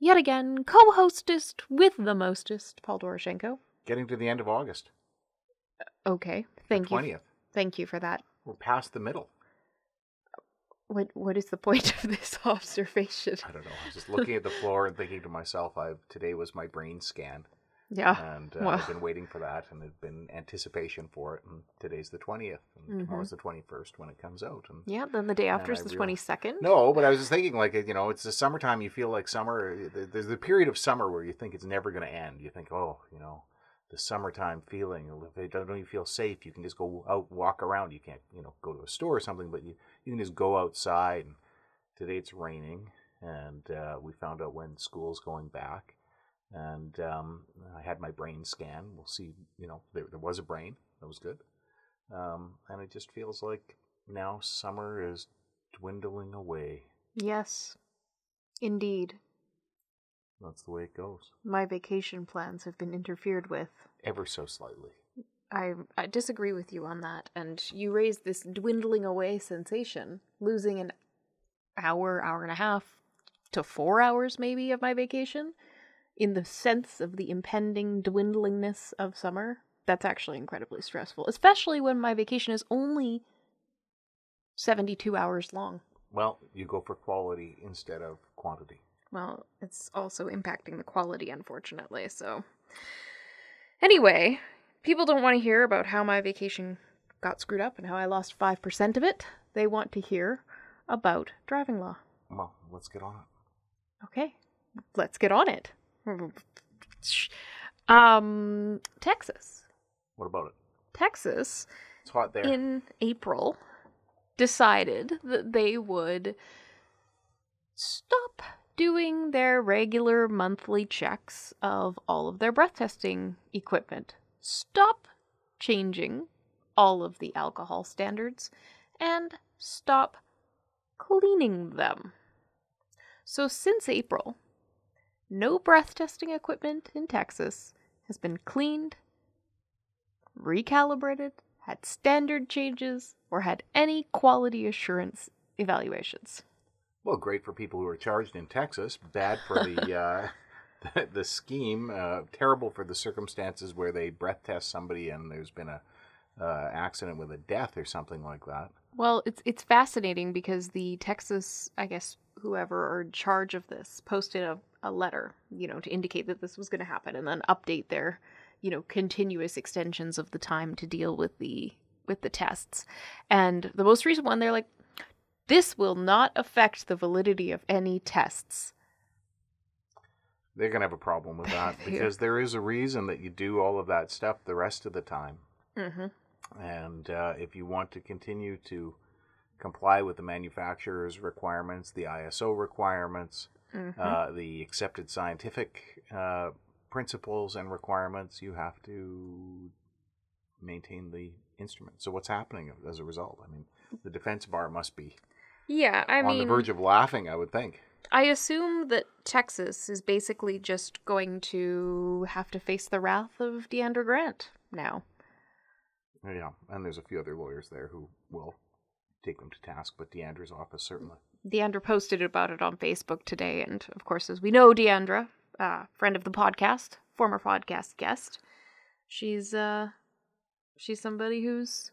yet again, co hostest with the mostest, Paul Doroshenko. Getting to the end of August, uh, Okay, thank you. twentieth. Thank you for that. We're past the middle. What What is the point of this observation? I don't know. I'm just looking at the floor and thinking to myself, I today was my brain scan, Yeah. and uh, well. I've been waiting for that, and there's been anticipation for it. And today's the twentieth, and Mhm. tomorrow's the twenty-first when it comes out. And Yeah, then the day after is the real- 22nd. no, but I was just thinking, like you know, it's the summertime. You feel like summer. uh, There's the period of summer where you think it's never going to end. You think, oh, you know. The summertime feeling. If you don't you feel safe, you can just go out, walk around. You can't, you know, go to a store or something, but you, you can just go outside. And today it's raining, and uh, we found out when school's going back. And um, I had my brain scan. We'll see. You know, there, there was a brain. That was good. Um, and it just feels like now summer is dwindling away. Yes, indeed. That's the way it goes, My vacation plans have been interfered with. ever so slightly. I, I disagree with you on that. And you raised this dwindling away sensation, losing an hour, hour and a half to four hours maybe of my vacation in the sense of the impending dwindlingness of summer. That's actually incredibly stressful, especially when my vacation is only 72 hours long. Well, you go for quality instead of quantity. Well, it's also impacting the quality, unfortunately. So, anyway, people don't want to hear about how my vacation got screwed up and how I lost 5% of it. They want to hear about driving law. Well, let's get on it. Okay, let's get on it. Um, Texas. What about it? Texas It's hot there. in April decided that they would stop doing their regular monthly checks of all of their breath testing equipment, stop changing all of the alcohol standards, and stop cleaning them. So, since April, no breath testing equipment in Texas has been cleaned, recalibrated, had standard changes, or had any quality assurance evaluations. Well, great for people who are charged in Texas. Bad for the uh, the, the scheme. Uh, terrible for the circumstances where they breath test somebody and there's been a uh, accident with a death or something like that. Well, it's it's fascinating because the Texas, I guess, whoever are in charge of this posted a, a letter, you know, to indicate that this was going to happen and then update their, you know, continuous extensions of the time to deal with the with the tests. And the most recent one they're like this will not affect the validity of any tests. They're going to have a problem with that because there is a reason that you do all of that stuff the rest of the time. Mhm. And uh, if you want to continue to comply with the manufacturer's requirements, the ISO requirements, Mhm. uh, the accepted scientific uh, principles and requirements, you have to maintain the instrument. So what's happening as a result? I mean, the defense bar must be yeah, I on mean the verge of laughing. I would think. I assume that Texas is basically just going to have to face the wrath of Deandra Grant now. Yeah, and there's a few other lawyers there who will take them to task, but Deandra's office certainly. Deandra posted about it on Facebook today, and of course, as we know, Deandra, uh, friend of the podcast, former podcast guest, she's uh, she's somebody who's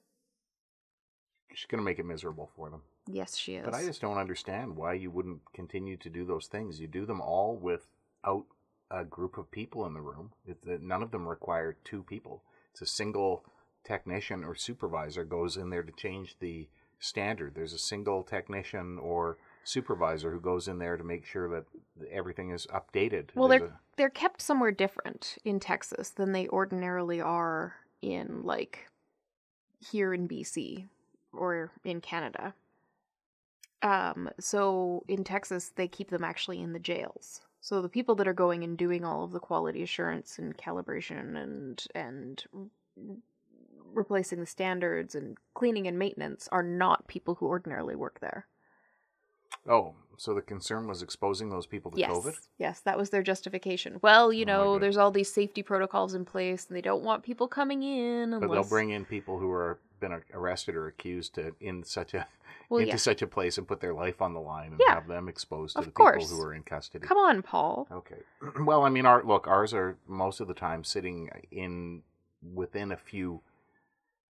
She's going to make it miserable for them. yes, she is. But I just don't understand why you wouldn't continue to do those things. You do them all without a group of people in the room. It- none of them require two people. It's a single technician or supervisor goes in there to change the standard. There's a single technician or supervisor who goes in there to make sure that everything is updated. well, There's they're a- they're kept somewhere different in Texas than they ordinarily are in like here in BC or in Canada. Um, so in Texas, they keep them actually in the jails. So the people that are going and doing all of the quality assurance and calibration and and replacing the standards and cleaning and maintenance are not people who ordinarily work there. Oh, so the concern was exposing those people to yes. COVID? Yes, that was their justification. Well, you Oh know, there's all these safety protocols in place and they don't want people coming in unless But they'll bring in people who are been arrested or accused to in such a well, into yeah. such a place and put their life on the line and Yeah. have them exposed to Of the course. people who are in custody. Come on, Paul. Okay. Well, I mean, our look, ours are most of the time sitting in within a few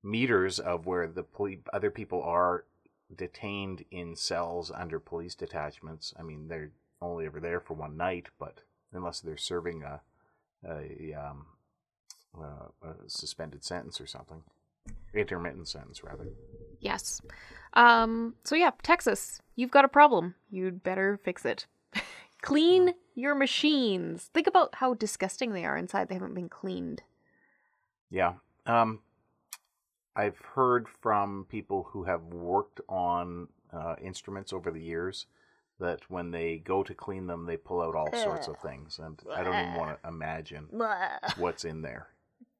meters of where the poli- other people are detained in cells under police detachments. I mean, they're only ever there for one night, but unless they're serving a a, um, uh, a suspended sentence or something, intermittent sentence rather. Yes. Um, so yeah, Texas, you've got a problem. You'd better fix it. Clean your machines. Think about how disgusting they are inside. They haven't been cleaned. Yeah. Um, I've heard from people who have worked on uh, instruments over the years that when they go to clean them, they pull out all sorts of things, and I don't even want to imagine what's in there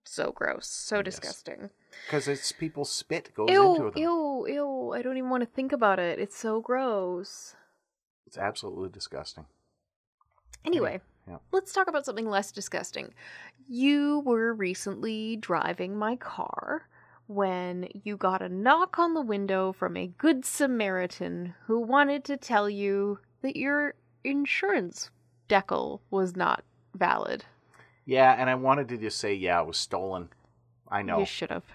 So gross. So Yes. disgusting. because it's people's spit goes Ew, into them. ew, ew. I don't even want to think about it. It's so gross. It's absolutely disgusting. Anyway, Yeah. let's talk about something less disgusting. You were recently driving my car when you got a knock on the window from a good Samaritan who wanted to tell you that your insurance decal was not valid. Yeah, and I wanted to just say, yeah, it was stolen. I know, You should have.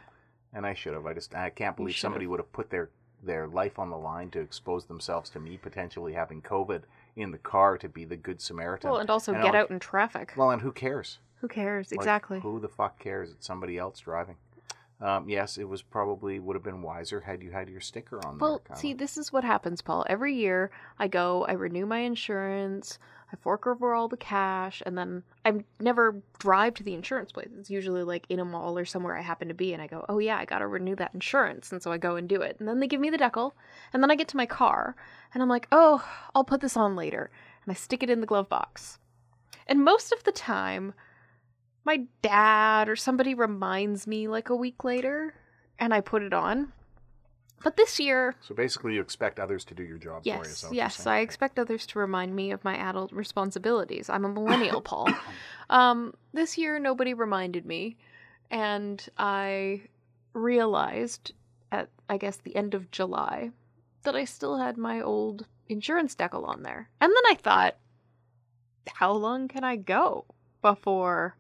and I should have. I just I can't believe somebody would have put their their life on the line to expose themselves to me potentially having COVID in the car to be the good Samaritan. Well, and also And get I'll- out in traffic. Well, and who cares? Who cares? Like, Exactly. who the fuck cares? It's somebody else driving. Um, yes, it was probably would have been wiser had you had your sticker on Well, there. Kyla. see, this is what happens, Paul. Every year I go, I renew my insurance, I fork over all the cash, and then I never drive to the insurance place. It's usually like in a mall or somewhere I happen to be, and I go, oh yeah, I gotta renew that insurance. And so I go and do it. And then they give me the decal, and then I get to my car, and I'm like, oh, I'll put this on later. And I stick it in the glove box. And most of the time, my dad or somebody reminds me like a week later, and I put it on. But this year, so basically, you expect others to do your job for you. Yes, what you're yes. I expect others to remind me of my adult responsibilities. I'm a millennial, Paul. Um, this year, nobody reminded me, and I realized at, I guess, the end of July that I still had my old insurance decal on there. And then I thought, how long can I go before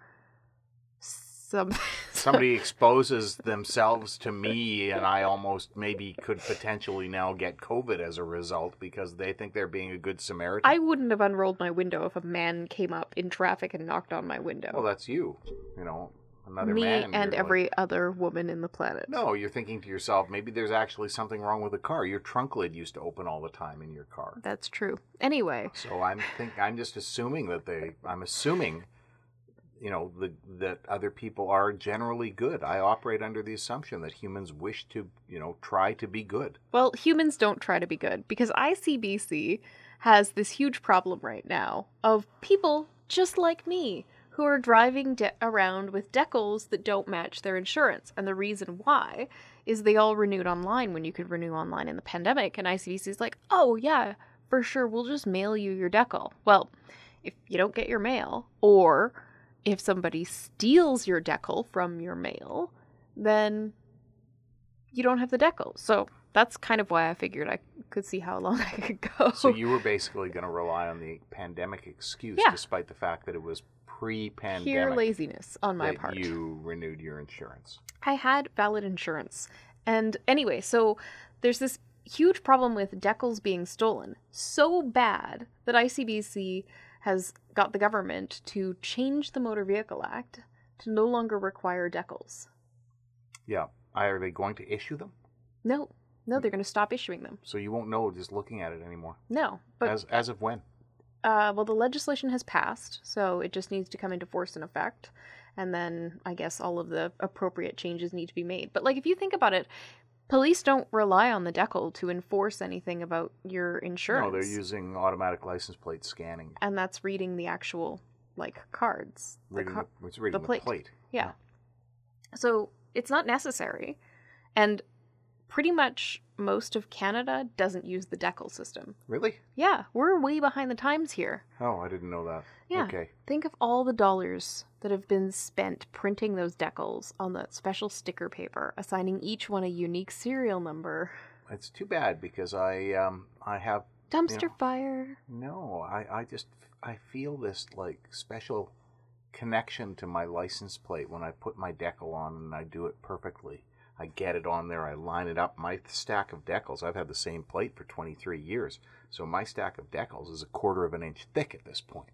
some Somebody exposes themselves to me, and I almost maybe could potentially now get COVID as a result because they think they're being a good Samaritan. I wouldn't have unrolled my window if a man came up in traffic and knocked on my window. well, that's you. You know, another me man. and you're like- every other woman in the planet. No, you're thinking to yourself, maybe there's actually something wrong with the car. Your trunk lid used to open all the time in your car. That's true. Anyway, So I'm think I'm just assuming that they. I'm assuming, you know, the, that other people are generally good. I operate under the assumption that humans wish to, you know, try to be good. well, humans don't try to be good because ICBC has this huge problem right now of people just like me who are driving de- around with decals that don't match their insurance. And the reason why is they all renewed online when you could renew online in the pandemic. And ICBC is like, oh, yeah, for sure, we'll just mail you your decal. Well, if you don't get your mail, or if somebody steals your decal from your mail, then you don't have the decal. So that's kind of why I figured I could see how long I could go. So you were basically going to rely on the pandemic excuse, Yeah. despite the fact that it was pre-pandemic Pure laziness on my part. you renewed your insurance. I had valid insurance. And anyway, so there's this huge problem with decals being stolen. So bad that ICBC has got the government to change the Motor Vehicle Act to no longer require decals. Yeah. Are they going to issue them? No, no, they're going to stop issuing them. So you won't know just looking at it anymore. No, but as as of when? Uh, well, the legislation has passed, so it just needs to come into force and effect. And then I guess all of the appropriate changes need to be made. But, like, if you think about it, Police don't rely on the decal to enforce anything about your insurance. No, they're using automatic license plate scanning. and that's reading the actual like cards. The Reading car- the, it's reading the plate. plate. Yeah. So it's not necessary. And pretty much most of Canada doesn't use the decal system. Really? Yeah, we're way behind the times here. Oh, I didn't know that. Yeah. Okay. Think of all the dollars that have been spent printing those decals on that special sticker paper, assigning each one a unique serial number. It's too bad because I um I have Dumpster Yeah. fire. no I I just I feel this like special connection to my license plate when I put my decal on and I do it perfectly. I get it on there. I line it up. My stack of decals. I've had the same plate for 23 years, so my stack of decals is a quarter of an inch thick at this point,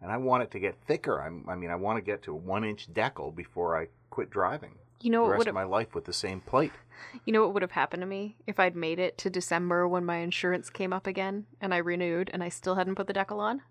and I want it to get thicker. I'm, I mean, I want to get to a one inch decal before I quit driving. You know the what rest would of have my life with the same plate. you know what would have happened to me if I'd made it to December when my insurance came up again and I renewed and I still hadn't put the decal on?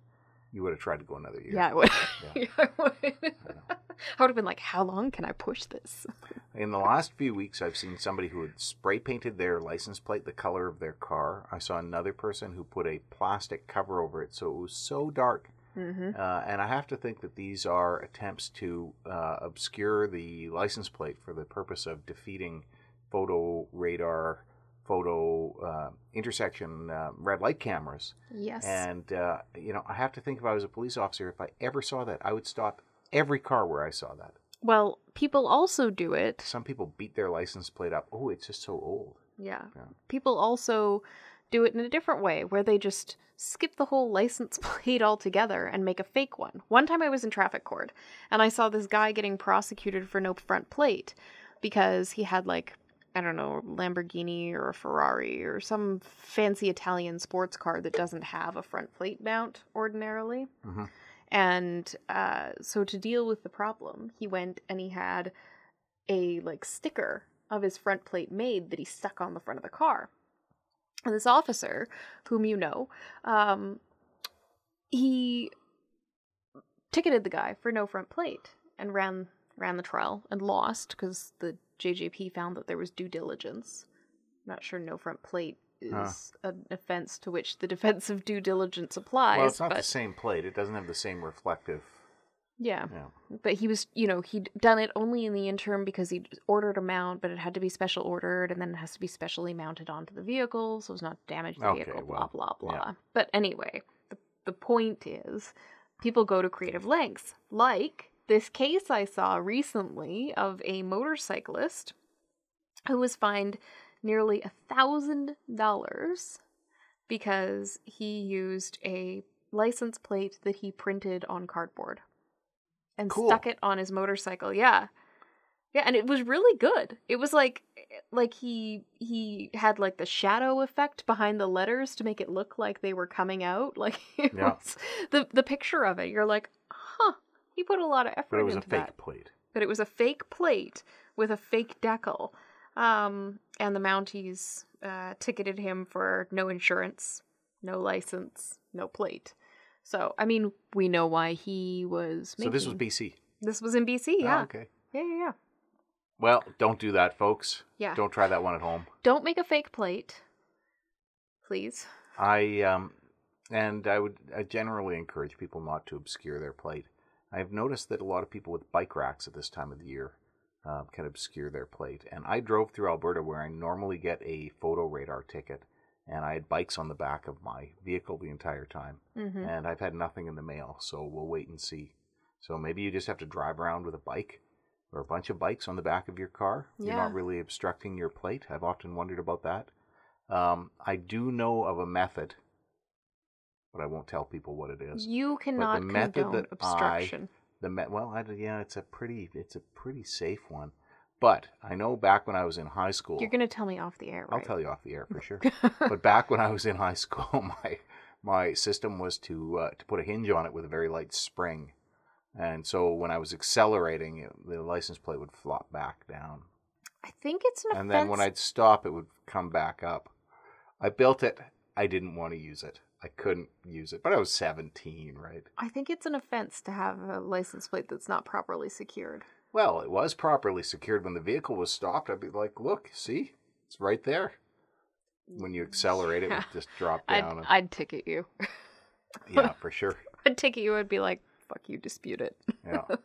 You would have tried to go another year. Yeah, I would. Yeah. Yeah, I would. I would have been like, how long can I push this? In the last few weeks, I've seen somebody who had spray painted their license plate the color of their car. I saw another person who put a plastic cover over it so it was so dark. Mm-hmm. Uh, and I have to think that these are attempts to uh, obscure the license plate for the purpose of defeating photo radar, photo uh, intersection uh, red light cameras. Yes. And, uh, you know, I have to think if I was a police officer, if I ever saw that, I would stop every car where I saw that. well, people also do it. Some people beat their license plate up. Oh, it's just so old. Yeah. Yeah. People also do it in a different way where they just skip the whole license plate altogether and make a fake one. One time I was in traffic court and I saw this guy getting prosecuted for no front plate because he had like I don't know, Lamborghini or a Ferrari or some fancy Italian sports car that doesn't have a front plate mount ordinarily. Mhm. And uh, so to deal with the problem, he went and he had a like sticker of his front plate made that he stuck on the front of the car. And this officer, whom you know, um, he ticketed the guy for no front plate and ran ran the trial and lost because the JJP found that there was due diligence. I'm not sure no front plate is Huh. an offense to which the defense of due diligence applies. well, it's not but the same plate. It doesn't have the same reflective. yeah, Yeah. but he was, you know, he'd done it only in the interim because he'd ordered a mount, but it had to be special ordered, and then it has to be specially mounted onto the vehicle, so as not to damage the Okay, vehicle, blah, well, blah, yeah. blah. But anyway, the, the point is people go to creative lengths. Like this case I saw recently of a motorcyclist who was fined nearly a thousand dollars because he used a license plate that he printed on cardboard and Cool. stuck it on his motorcycle. Yeah. Yeah, and it was really good. It was like like he he had like the shadow effect behind the letters to make it look like they were coming out. Like Yeah. was the the picture of it. You're like, "Huh, he put a lot of effort into it. But it was a into fake that." plate. But it was a fake plate with a fake decal. Um and the Mounties uh ticketed him for no insurance, no license, no plate. So, I mean, we know why he was So this was BC. This was in BC, Oh, yeah. okay. Yeah, yeah, yeah. Well, don't do that, folks. Yeah. Don't try that one at home. Don't make a fake plate. Please. I um, and I would I generally encourage people not to obscure their plate. I've noticed that a lot of people with bike racks at this time of the year uh, can obscure their plate. And I drove through Alberta where I normally get a photo radar ticket, and I had bikes on the back of my vehicle the entire time, Mm-hmm. and I've had nothing in the mail. So we'll wait and see. So maybe you just have to drive around with a bike or a bunch of bikes on the back of your car. You're not really obstructing your plate. I've often wondered about that. Um, I do know of a method, but I won't tell people what it is. You cannot method condone that I- obstruction. The me- well, I, yeah, it's a pretty, it's a pretty safe one. But I know back when I was in high school, You're going to tell me off the air, Right? I'll tell you off the air for sure. but back when I was in high school, my my system was to uh, to put a hinge on it with a very light spring, and so when I was accelerating, it, the license plate would flop back down, I think it's an and offense. then when I'd stop, it would come back up. I built it. I didn't want to use it. I couldn't use it, but I was seventeen, right? I think it's an offense to have a license plate that's not properly secured. Well, it was properly secured when the vehicle was stopped. I'd be like, "Look, see, It's right there. When you accelerate, it Yeah. would just drop I'd, down. and- I'd ticket you. yeah, for sure. I'd ticket you. I'd be like, "Fuck you, dispute it." Yeah.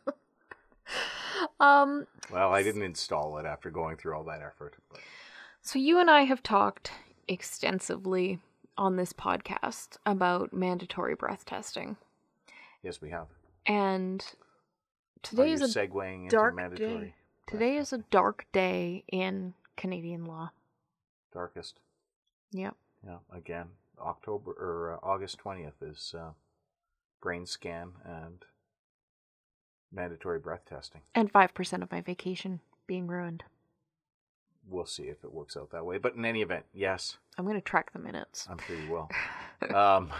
Um. Well, I didn't install it after going through all that effort. but- So you and I have talked extensively on this podcast about mandatory breath testing, Yes, we have. and today is a segueing into dark mandatory? day. Today is a dark day in Canadian law. darkest. Yep. Yeah, again, October or uh, August twentieth is uh, brain scan and mandatory breath testing. And 5% of my vacation being ruined. We'll see if it works out that way. But in any event, yes, I'm going to track the minutes. I'm sure you will. um,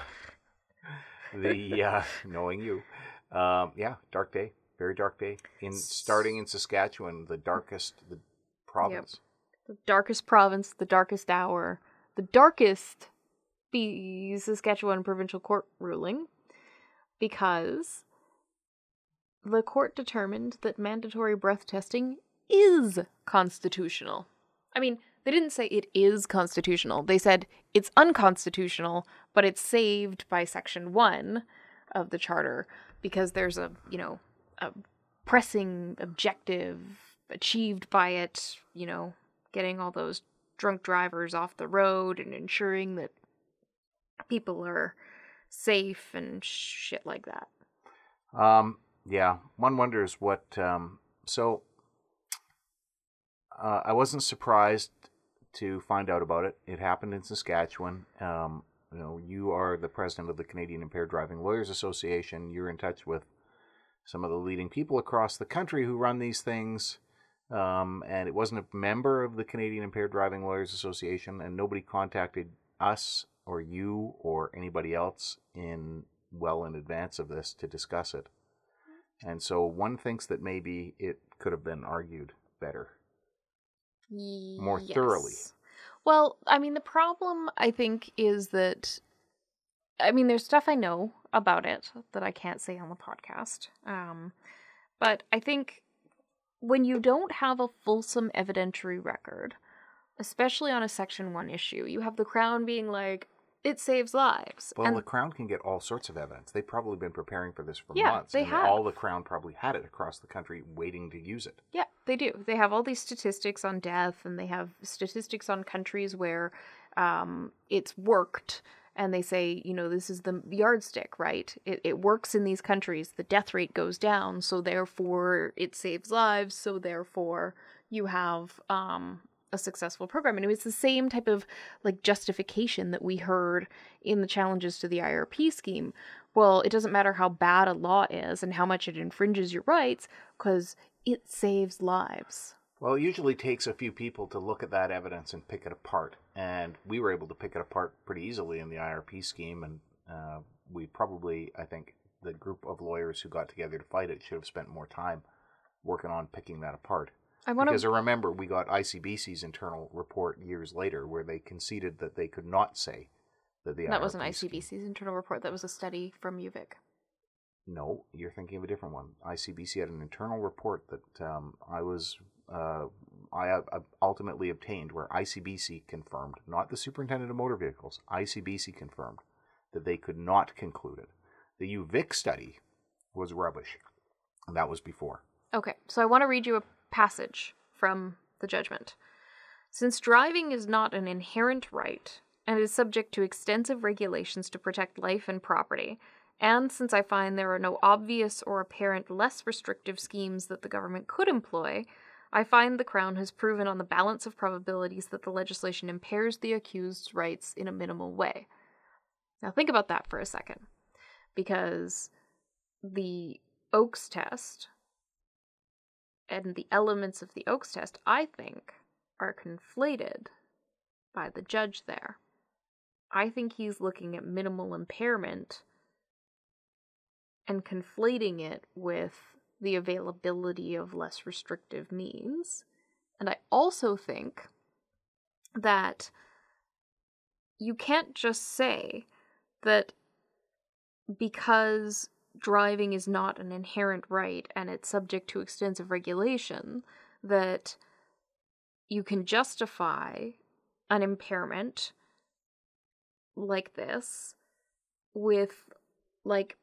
the uh, knowing you, um, yeah, dark day, very dark day. In starting in Saskatchewan, the darkest the province. the darkest province, the darkest hour, the darkest be Saskatchewan provincial court ruling because the court determined that mandatory breath testing is constitutional. I mean, they didn't say it is constitutional. They said it's unconstitutional, but it's saved by section 1 of the charter because there's a, you know, a pressing objective achieved by it, you know, getting all those drunk drivers off the road and ensuring that people are safe and shit like that. Um, yeah, one wonders what. Um, so, uh, I wasn't surprised to find out about it. It happened in Saskatchewan. Um, you know, you are the president of the Canadian Impaired Driving Lawyers Association. You're in touch with some of the leading people across the country who run these things. Um, and it wasn't a member of the Canadian Impaired Driving Lawyers Association, and nobody contacted us or you or anybody else in well in advance of this to discuss it. And so one thinks that maybe it could have been argued better. More thoroughly. Well, I mean, the problem I think is that, I mean, there's stuff I know about it that I can't say on the podcast. Um, but I think when you don't have a fulsome evidentiary record, especially on a Section 1 issue, you have the Crown being like, it saves lives. Well, and the Crown can get all sorts of evidence. They've probably been preparing for this for Yeah, months. they and have. All the Crown probably had it across the country waiting to use it. Yeah, they do. They have all these statistics on death, and they have statistics on countries where um, it's worked. And they say, you know, this is the yardstick, right? It, it works in these countries. The death rate goes down, so therefore it saves lives. So therefore you have um, a successful program. And it was the same type of like justification that we heard in the challenges to the IRP scheme. Well, it doesn't matter how bad a law is and how much it infringes your rights, because it saves lives. Well, it usually takes a few people to look at that evidence and pick it apart. And we were able to pick it apart pretty easily in the IRP scheme. And uh, we probably, I think, the group of lawyers who got together to fight it should have spent more time working on picking that apart. I want Because to. I remember we got ICBC's internal report years later where they conceded that they could not say that the That wasn't scheme- ICBC's internal report. That was a study from UVic. No, you're thinking of a different one. ICBC had an internal report that um, I was uh, I uh, ultimately obtained, where ICBC confirmed, not the superintendent of motor vehicles, ICBC confirmed that they could not conclude it. The UVic study was rubbish, and that was before. Okay, so I want to read you a passage from the judgment. Since driving is not an inherent right and is subject to extensive regulations to protect life and property, and since I find there are no obvious or apparent less restrictive schemes that the government could employ, I find the Crown has proven on the balance of probabilities that the legislation impairs the accused's rights in a minimal way. Now, think about that for a second, because the Oakes test and the elements of the Oakes test, I think, are conflated by the judge there. I think he's looking at minimal impairment and conflating it with the availability of less restrictive means. And I also think that you can't just say that because driving is not an inherent right and it's subject to extensive regulation, that you can justify an impairment like this with like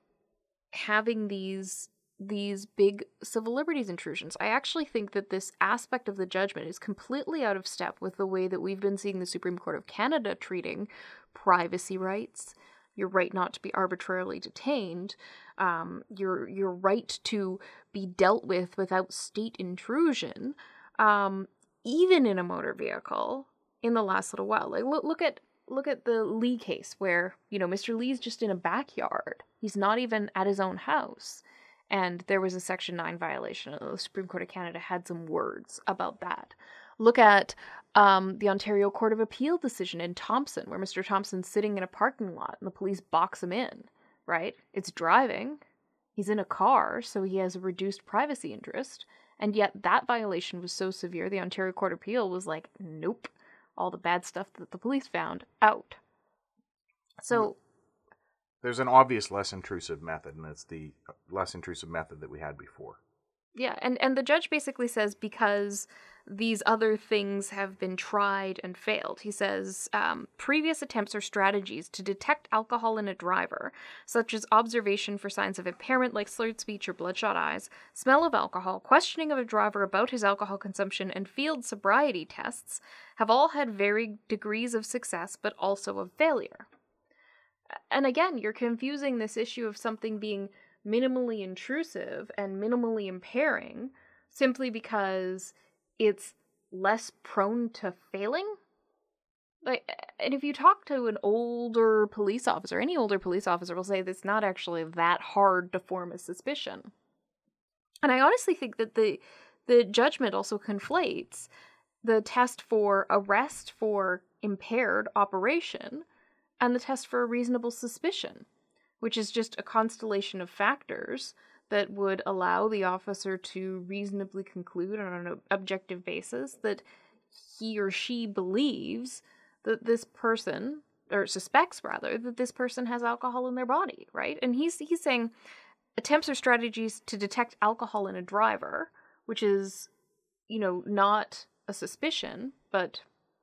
having these these big civil liberties intrusions. I actually think that this aspect of the judgment is completely out of step with the way that we've been seeing the Supreme Court of Canada treating privacy rights, your right not to be arbitrarily detained, um, your your right to be dealt with without state intrusion, um, even in a motor vehicle. In the last little while, like look look at look at the Le case where you know Mr. Le's just in a backyard. He's not even at his own house and there was a Section 9 violation. The Supreme Court of Canada had some words about that. Look at um, the Ontario Court of Appeal decision in Thompson, where Mr. Thompson's sitting in a parking lot and the police box him in, right? It's driving. He's in a car, so he has a reduced privacy interest. And yet, that violation was so severe, the Ontario Court of Appeal was like, nope, all the bad stuff that the police found out. So, there's an obvious less intrusive method, and it's the uh, less intrusive method that we had before. Yeah, and and the judge basically says because these other things have been tried and failed. He says um, previous attempts or strategies to detect alcohol in a driver, such as observation for signs of impairment like slurred speech or bloodshot eyes, smell of alcohol, questioning of a driver about his alcohol consumption, and field sobriety tests, have all had varied degrees of success but also of failure and again, you're confusing this issue of something being minimally intrusive and minimally impairing simply because it's less prone to failing. Like, and if you talk to an older police officer, any older police officer will say that it's not actually that hard to form a suspicion. And I honestly think that the the judgment also conflates the test for arrest for impaired operation and the test for a reasonable suspicion, which is just a constellation of factors that would allow the officer to reasonably conclude on an objective basis that he or she believes that this person or suspects rather that this person has alcohol in their body, right? And he's he's saying attempts or strategies to detect alcohol in a driver, which is you know not a suspicion, but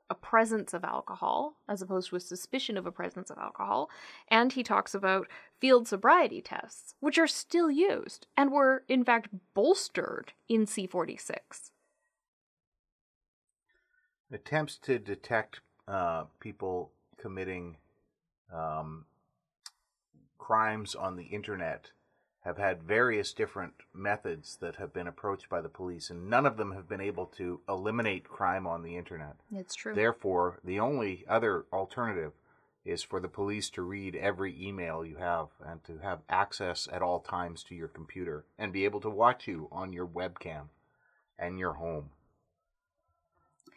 a presence of alcohol as opposed to a suspicion of a presence of alcohol. And he talks about field sobriety tests, which are still used and were, in fact, bolstered in C46. Attempts to detect uh, people committing um, crimes on the internet have had various different methods that have been approached by the police, and none of them have been able to eliminate crime on the internet. It's true. Therefore, the only other alternative is for the police to read every email you have and to have access at all times to your computer and be able to watch you on your webcam and your home.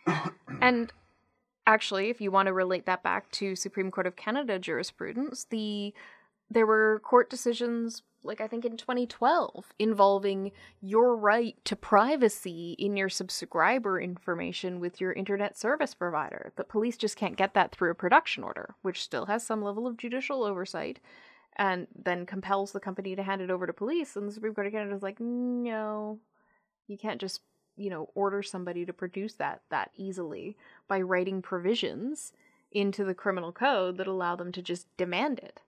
and actually, if you want to relate that back to Supreme Court of Canada jurisprudence, the there were court decisions like I think in 2012 involving your right to privacy in your subscriber information with your internet service provider. The police just can't get that through a production order, which still has some level of judicial oversight and then compels the company to hand it over to police and the Supreme Court of Canada is like, "No. You can't just, you know, order somebody to produce that that easily by writing provisions into the criminal code that allow them to just demand it."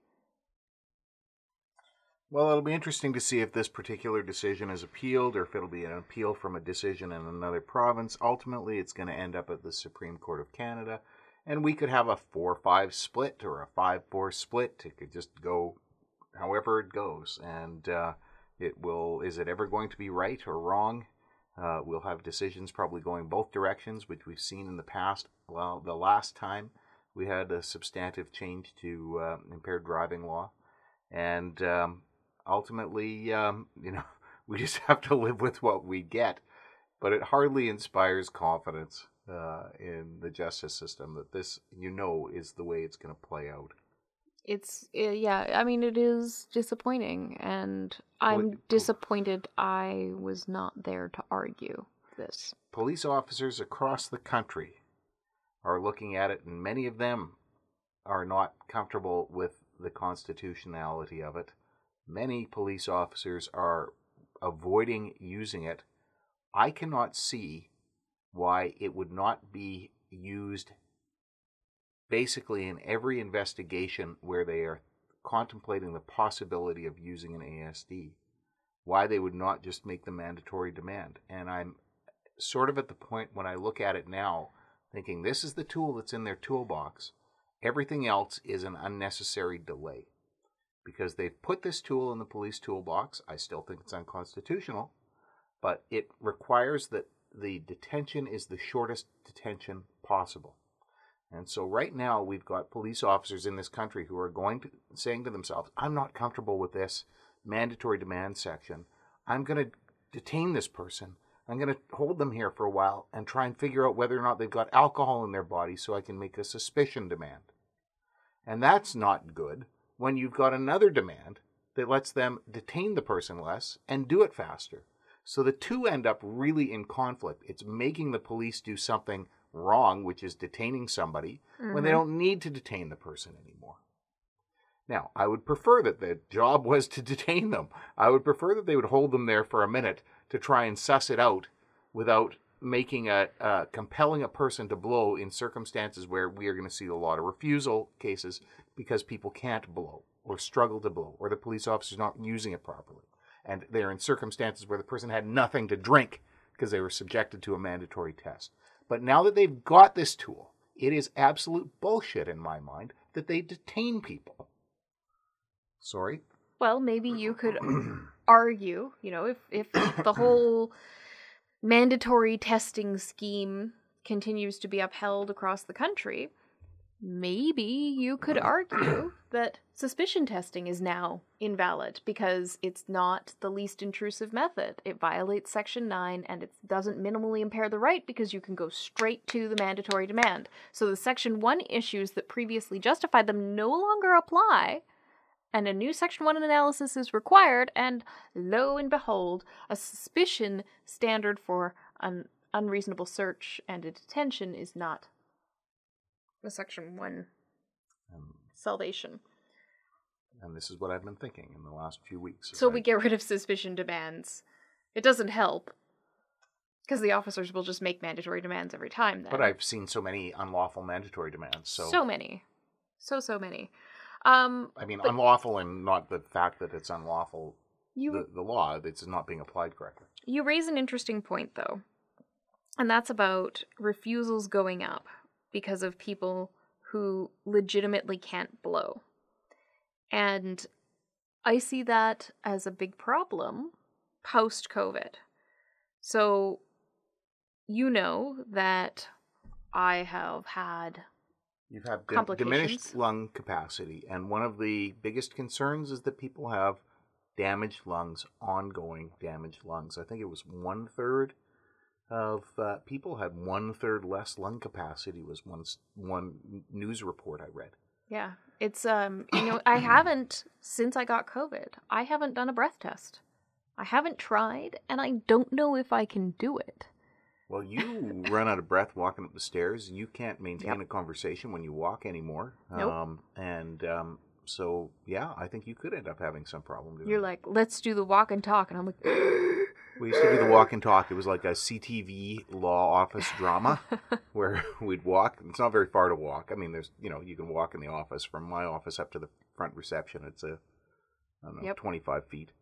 Well, it'll be interesting to see if this particular decision is appealed or if it'll be an appeal from a decision in another province. Ultimately, it's going to end up at the Supreme Court of Canada, and we could have a 4 5 split or a 5 4 split. It could just go however it goes. And uh, it will, is it ever going to be right or wrong? Uh, we'll have decisions probably going both directions, which we've seen in the past. Well, the last time we had a substantive change to uh, impaired driving law. And um, ultimately, um, you know, we just have to live with what we get. But it hardly inspires confidence uh, in the justice system that this, you know, is the way it's going to play out. It's uh, yeah. I mean, it is disappointing, and I'm disappointed I was not there to argue this. Police officers across the country are looking at it, and many of them are not comfortable with the constitutionality of it. Many police officers are avoiding using it. I cannot see why it would not be used basically in every investigation where they are contemplating the possibility of using an ASD, why they would not just make the mandatory demand. And I'm sort of at the point when I look at it now, thinking this is the tool that's in their toolbox. Everything else is an unnecessary delay. Because they've put this tool in the police toolbox. I still think it's unconstitutional, but it requires that the detention is the shortest detention possible. And so right now we've got police officers in this country who are going to saying to themselves, I'm not comfortable with this mandatory demand section. I'm going to detain this person. I'm going to hold them here for a while and try and figure out whether or not they've got alcohol in their body so I can make a suspicion demand. And that's not good when you've got another demand that lets them detain the person less and do it faster. So the two end up really in conflict. It's making the police do something wrong, which is detaining somebody, mm-hmm. when they mm-hmm. don't need to detain the person anymore. Now, I would prefer that the job was to detain them. I would prefer that they would hold them there for a minute to try and suss it out without making a uh, compelling a person to blow in circumstances where we are going to see a lot of refusal cases because people can't blow or struggle to blow or the police officer's not using it properly. And they're in circumstances where the person had nothing to drink because they were subjected to a mandatory test. But now that they've got this tool it is absolute bullshit in my mind that they detain people. Sorry? Well maybe you could argue you know if if the whole mandatory testing scheme continues to be upheld across the country, maybe you could argue that suspicion testing is now invalid because it's not the least intrusive method. It violates Section 9 and it doesn't minimally impair the right because you can go straight to the mandatory demand. So the Section 1 issues that previously justified them no longer apply and a new Section 1 analysis is required, and lo and behold, a suspicion standard for an unreasonable search and a detention is not a Section 1 um, salvation. And this is what I've been thinking in the last few weeks. So we get rid of suspicion demands. It doesn't help. Because the officers will just make mandatory demands every time then. But I've seen so many unlawful mandatory demands. So So many. So so many. Um, I mean, unlawful and not the fact that it's unlawful. You, the, the law, it's not being applied correctly. You raise an interesting point, though, and that's about refusals going up because of people who legitimately can't blow. And I see that as a big problem post COVID. So, you know that I have had You've had di- diminished lung capacity, and one of the biggest concerns is that people have damaged lungs, ongoing damaged lungs. I think it was one third of uh, people had one third less lung capacity. Was one one news report I read. Yeah, it's um, you know, I haven't since I got COVID. I haven't done a breath test. I haven't tried, and I don't know if I can do it. Well, you run out of breath walking up the stairs. You can't maintain yep. a conversation when you walk anymore. Nope. Um, and um, so, yeah, I think you could end up having some problem doing You're like, let's do the walk and talk. And I'm like, we used to do the walk and talk. It was like a CTV law office drama where we'd walk. It's not very far to walk. I mean, there's, you know, you can walk in the office from my office up to the front reception. It's a, I don't know, yep. 25 feet.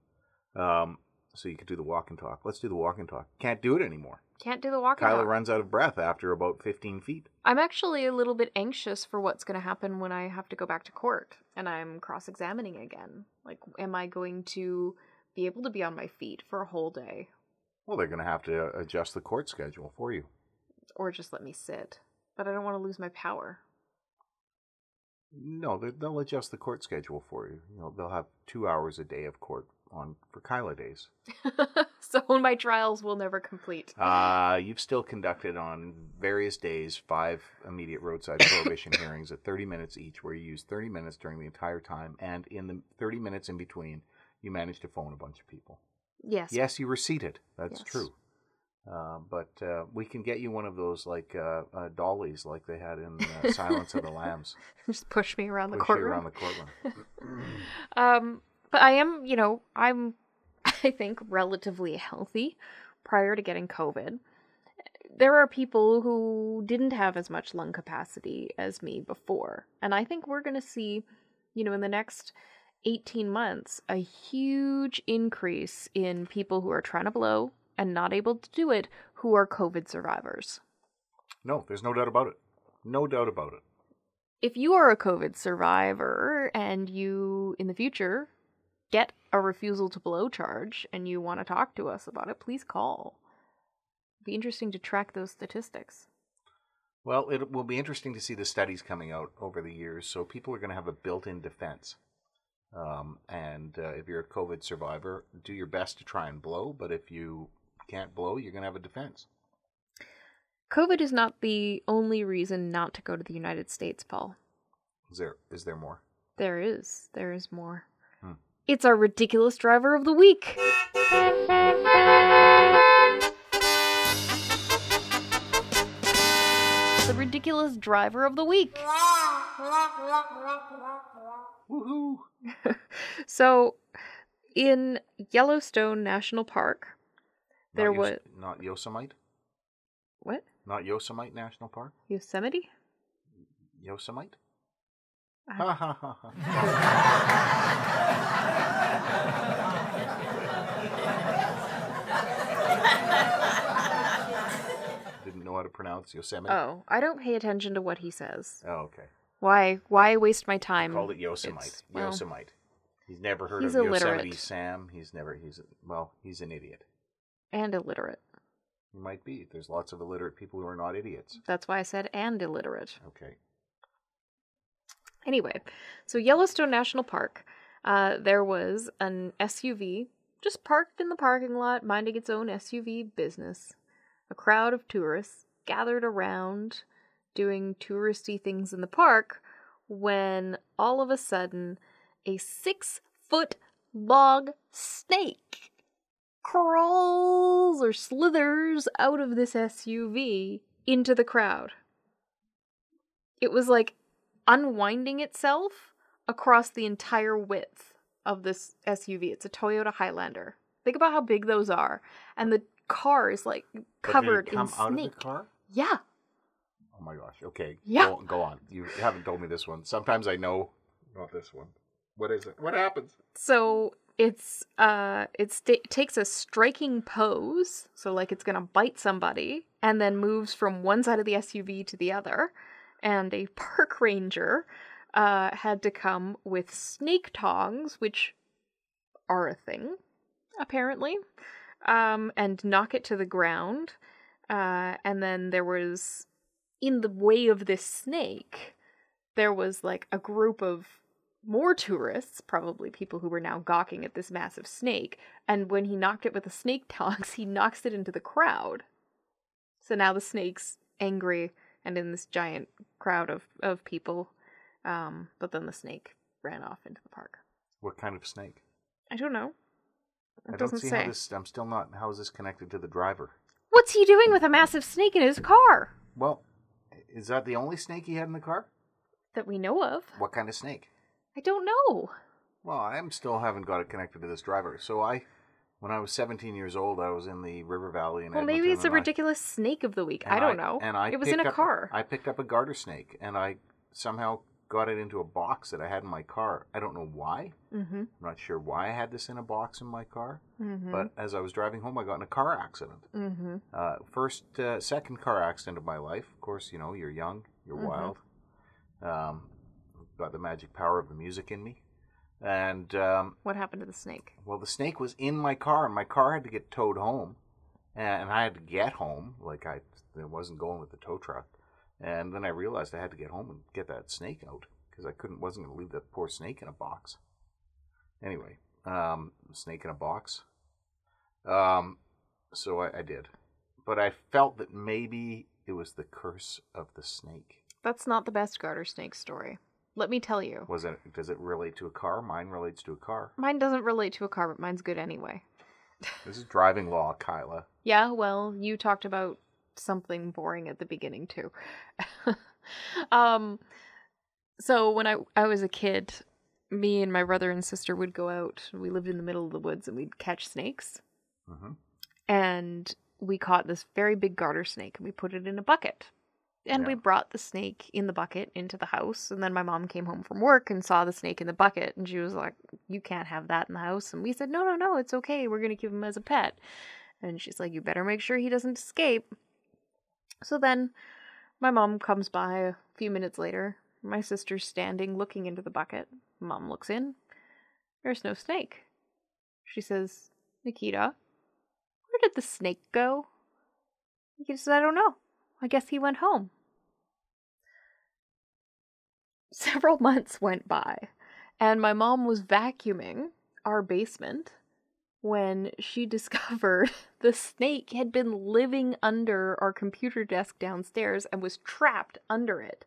Um, so you could do the walk and talk. Let's do the walk and talk. Can't do it anymore. Can't do the walk and Kyla talk. runs out of breath after about 15 feet. I'm actually a little bit anxious for what's going to happen when I have to go back to court and I'm cross examining again. Like, am I going to be able to be on my feet for a whole day? Well, they're going to have to adjust the court schedule for you. Or just let me sit. But I don't want to lose my power. No, they'll adjust the court schedule for you. You know, they'll have two hours a day of court on for Kyla days. so my trials will never complete. Uh, you've still conducted on various days five immediate roadside prohibition hearings at 30 minutes each, where you use 30 minutes during the entire time, and in the 30 minutes in between, you managed to phone a bunch of people. Yes. Yes, you were seated. That's yes. true. Uh, but uh, we can get you one of those like uh, uh dollies, like they had in uh, Silence of the Lambs. Just push me around push the courtroom. around the courtroom. um, but I am, you know, I'm, I think, relatively healthy prior to getting COVID. there are people who didn't have as much lung capacity as me before. And I think we're going to see, you know, in the next 18 months, a huge increase in people who are trying to blow and not able to do it who are COVID survivors. No, there's no doubt about it. No doubt about it. If you are a COVID survivor and you, in the future, get a refusal to blow charge and you want to talk to us about it, please call. It'd be interesting to track those statistics. Well, it will be interesting to see the studies coming out over the years. So people are going to have a built-in defense. Um, and uh, if you're a COVID survivor, do your best to try and blow. But if you can't blow, you're going to have a defense. COVID is not the only reason not to go to the United States, Paul. Is there is there more? There is. There is more. Hmm. It's our ridiculous driver of the week. The ridiculous driver of the week. Woohoo! So, in Yellowstone National Park, there not was not Yosemite, what? not Yosemite National Park. Yosemite? Yosemite. Ha ha ha ha. Didn't know how to pronounce Yosemite. Oh, I don't pay attention to what he says. Oh, okay. Why? Why waste my time? Called it Yosemite. It's- well, Yosemite. He's never heard he's of Yosemite illiterate. Sam. He's never. He's well. He's an idiot. and illiterate. He might be. There's lots of illiterate people who are not idiots. That's why I said and illiterate. Okay. Anyway, so Yellowstone National Park, uh, there was an SUV just parked in the parking lot, minding its own SUV business. A crowd of tourists gathered around, doing touristy things in the park, when all of a sudden, a six foot log snake crawls or slithers out of this SUV into the crowd. It was like unwinding itself across the entire width of this SUV. It's a Toyota Highlander. Think about how big those are. And the car is like But did it covered come in out snake. of the car? Yeah. Oh my gosh. Okay. Yeah. Go, go on. You haven't told me this one. Sometimes I know. Not this one. What is it? What happens? So it's uh it sta takes a striking pose, so like it's gonna bite somebody, and then moves from one side of the SUV to the other. And a park ranger uh, had to come with snake tongs, which are a thing, apparently, um, and knock it to the ground. Uh, and then there was, in the way of this snake, there was like a group of more tourists, probably people who were now gawking at this massive snake. And when he knocked it with the snake tongs, he knocks it into the crowd. So now the snake's angry and in this giant crowd of, of people. Um, but then the snake ran off into the park. What kind of snake? I don't know. It I don't see say. how this. I'm still not. How is this connected to the driver? What's he doing with a massive snake in his car? Well, is that the only snake he had in the car? That we know of. What kind of snake? I don't know. Well, I am still haven't got it connected to this driver. So I, when I was 17 years old, I was in the River Valley in Well, maybe it's a I- ridiculous snake of the week. I don't know. And I it was in a up- car. I picked up a garter snake, and I somehow got it into a box that I had in my car. I don't know why. mm-hmm. I'm not sure why I had this in a box in my car. Mm-hmm. But as I was driving home, I got in a car accident. mm-hmm. Uh, first, uh, second car accident of my life. Of course, you know, you're young, you're Mhm. wild. Um, got the magic power of the music in me. And, um, What happened to the snake? well, the snake was in my car, and my car had to get towed home. And I had to get home. Like, I, I wasn't going with the tow truck. And then I realized I had to get home and get that snake out because I couldn't, wasn't going to leave that poor snake in a box. Anyway, um, snake in a box. Um, so I, I did, but I felt that maybe it was the curse of the snake. That's not the best garter snake story. Let me tell you. Was it? Does it relate to a car? Mine relates to a car. Mine doesn't relate to a car, but mine's good anyway. This is driving law, Kyla. Yeah, well, you talked about something boring at the beginning too. um so when I I was a kid, me and my brother and sister would go out. We lived in the middle of the woods and we'd catch snakes. hmm And we caught this very big garter snake and we put it in a bucket. And we brought the snake in the bucket into the house. And then my mom came home from work and saw the snake in the bucket. And she was like, You can't have that in the house. And we said, No, no, no, it's okay. We're going to keep him as a pet. And she's like, You better make sure he doesn't escape. So then my mom comes by a few minutes later. My sister's standing looking into the bucket. Mom looks in. There's no snake. She says, Nikita, where did the snake go? Nikita says, I don't know. I guess he went home. Several months went by, and my mom was vacuuming our basement when she discovered the snake had been living under our computer desk downstairs and was trapped under it.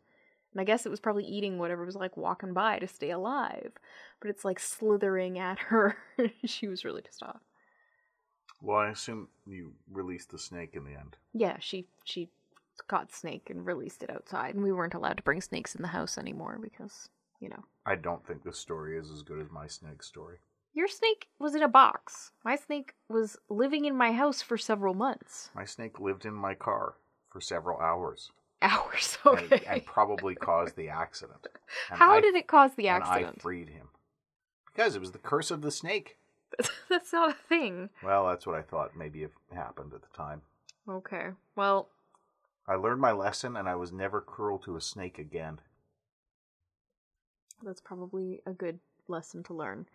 And I guess it was probably eating whatever was like walking by to stay alive. But it's like slithering at her. she was really pissed off. Well, I assume you released the snake in the end. Yeah, she she caught snake and released it outside, and we weren't allowed to bring snakes in the house anymore because you know I don't think this story is as good as my snake story. Your snake was in a box. My snake was living in my house for several months, My snake lived in my car for several hours hours. and, Okay. and probably caused the accident. And How I- did it cause the accident? and I freed him. Because it was the curse of the snake. That's not a thing. Well, that's what I thought maybe it happened at the time. Okay. Well, I learned my lesson and I was never cruel to a snake again. that's probably a good lesson to learn.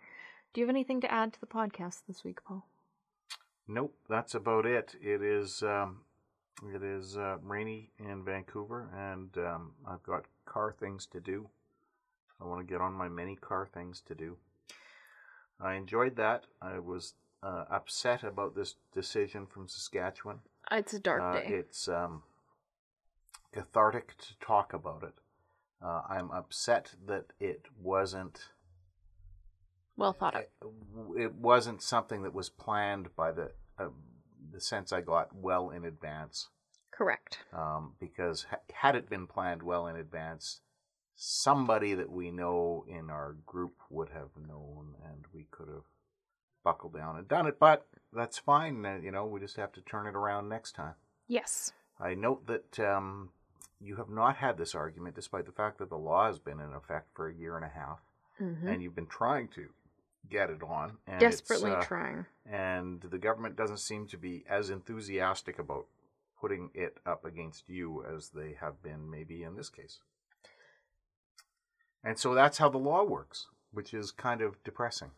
Do you have anything to add to the podcast this week, Paul? Nope, that's about it. It is um, it is uh, rainy in Vancouver, and um, I've got car things to do. I want to get on my many car things to do. I enjoyed that. I was uh, upset about this decision from Saskatchewan. It's a dark Uh, day. it's um, cathartic to talk about it. Uh, I'm upset that it wasn't well thought out. it, wasn't something that was planned by the uh, the sense I got well in advance. Correct. Um, because ha- had it been planned well in advance, somebody that we know in our group would have known, and we could have buckled down and done it. But that's fine. Uh, you know, we just have to turn it around next time. Yes. I note that um, you have not had this argument, despite the fact that the law has been in effect for a year and a half, Mm-hmm. and you've been trying to get it on. And Desperately uh, trying. and the government doesn't seem to be as enthusiastic about putting it up against you as they have been maybe in this case. And so that's how the law works, which is kind of depressing.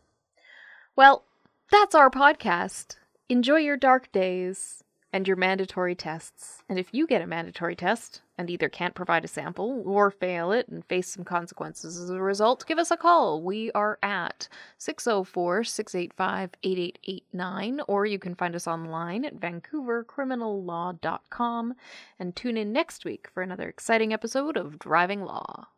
Well, that's our podcast. Enjoy your dark days and your mandatory tests. And if you get a mandatory test and either can't provide a sample or fail it and face some consequences as a result, give us a call. We are at 604 685 8889, or you can find us online at vancouvercriminallaw.com and tune in next week for another exciting episode of Driving Law.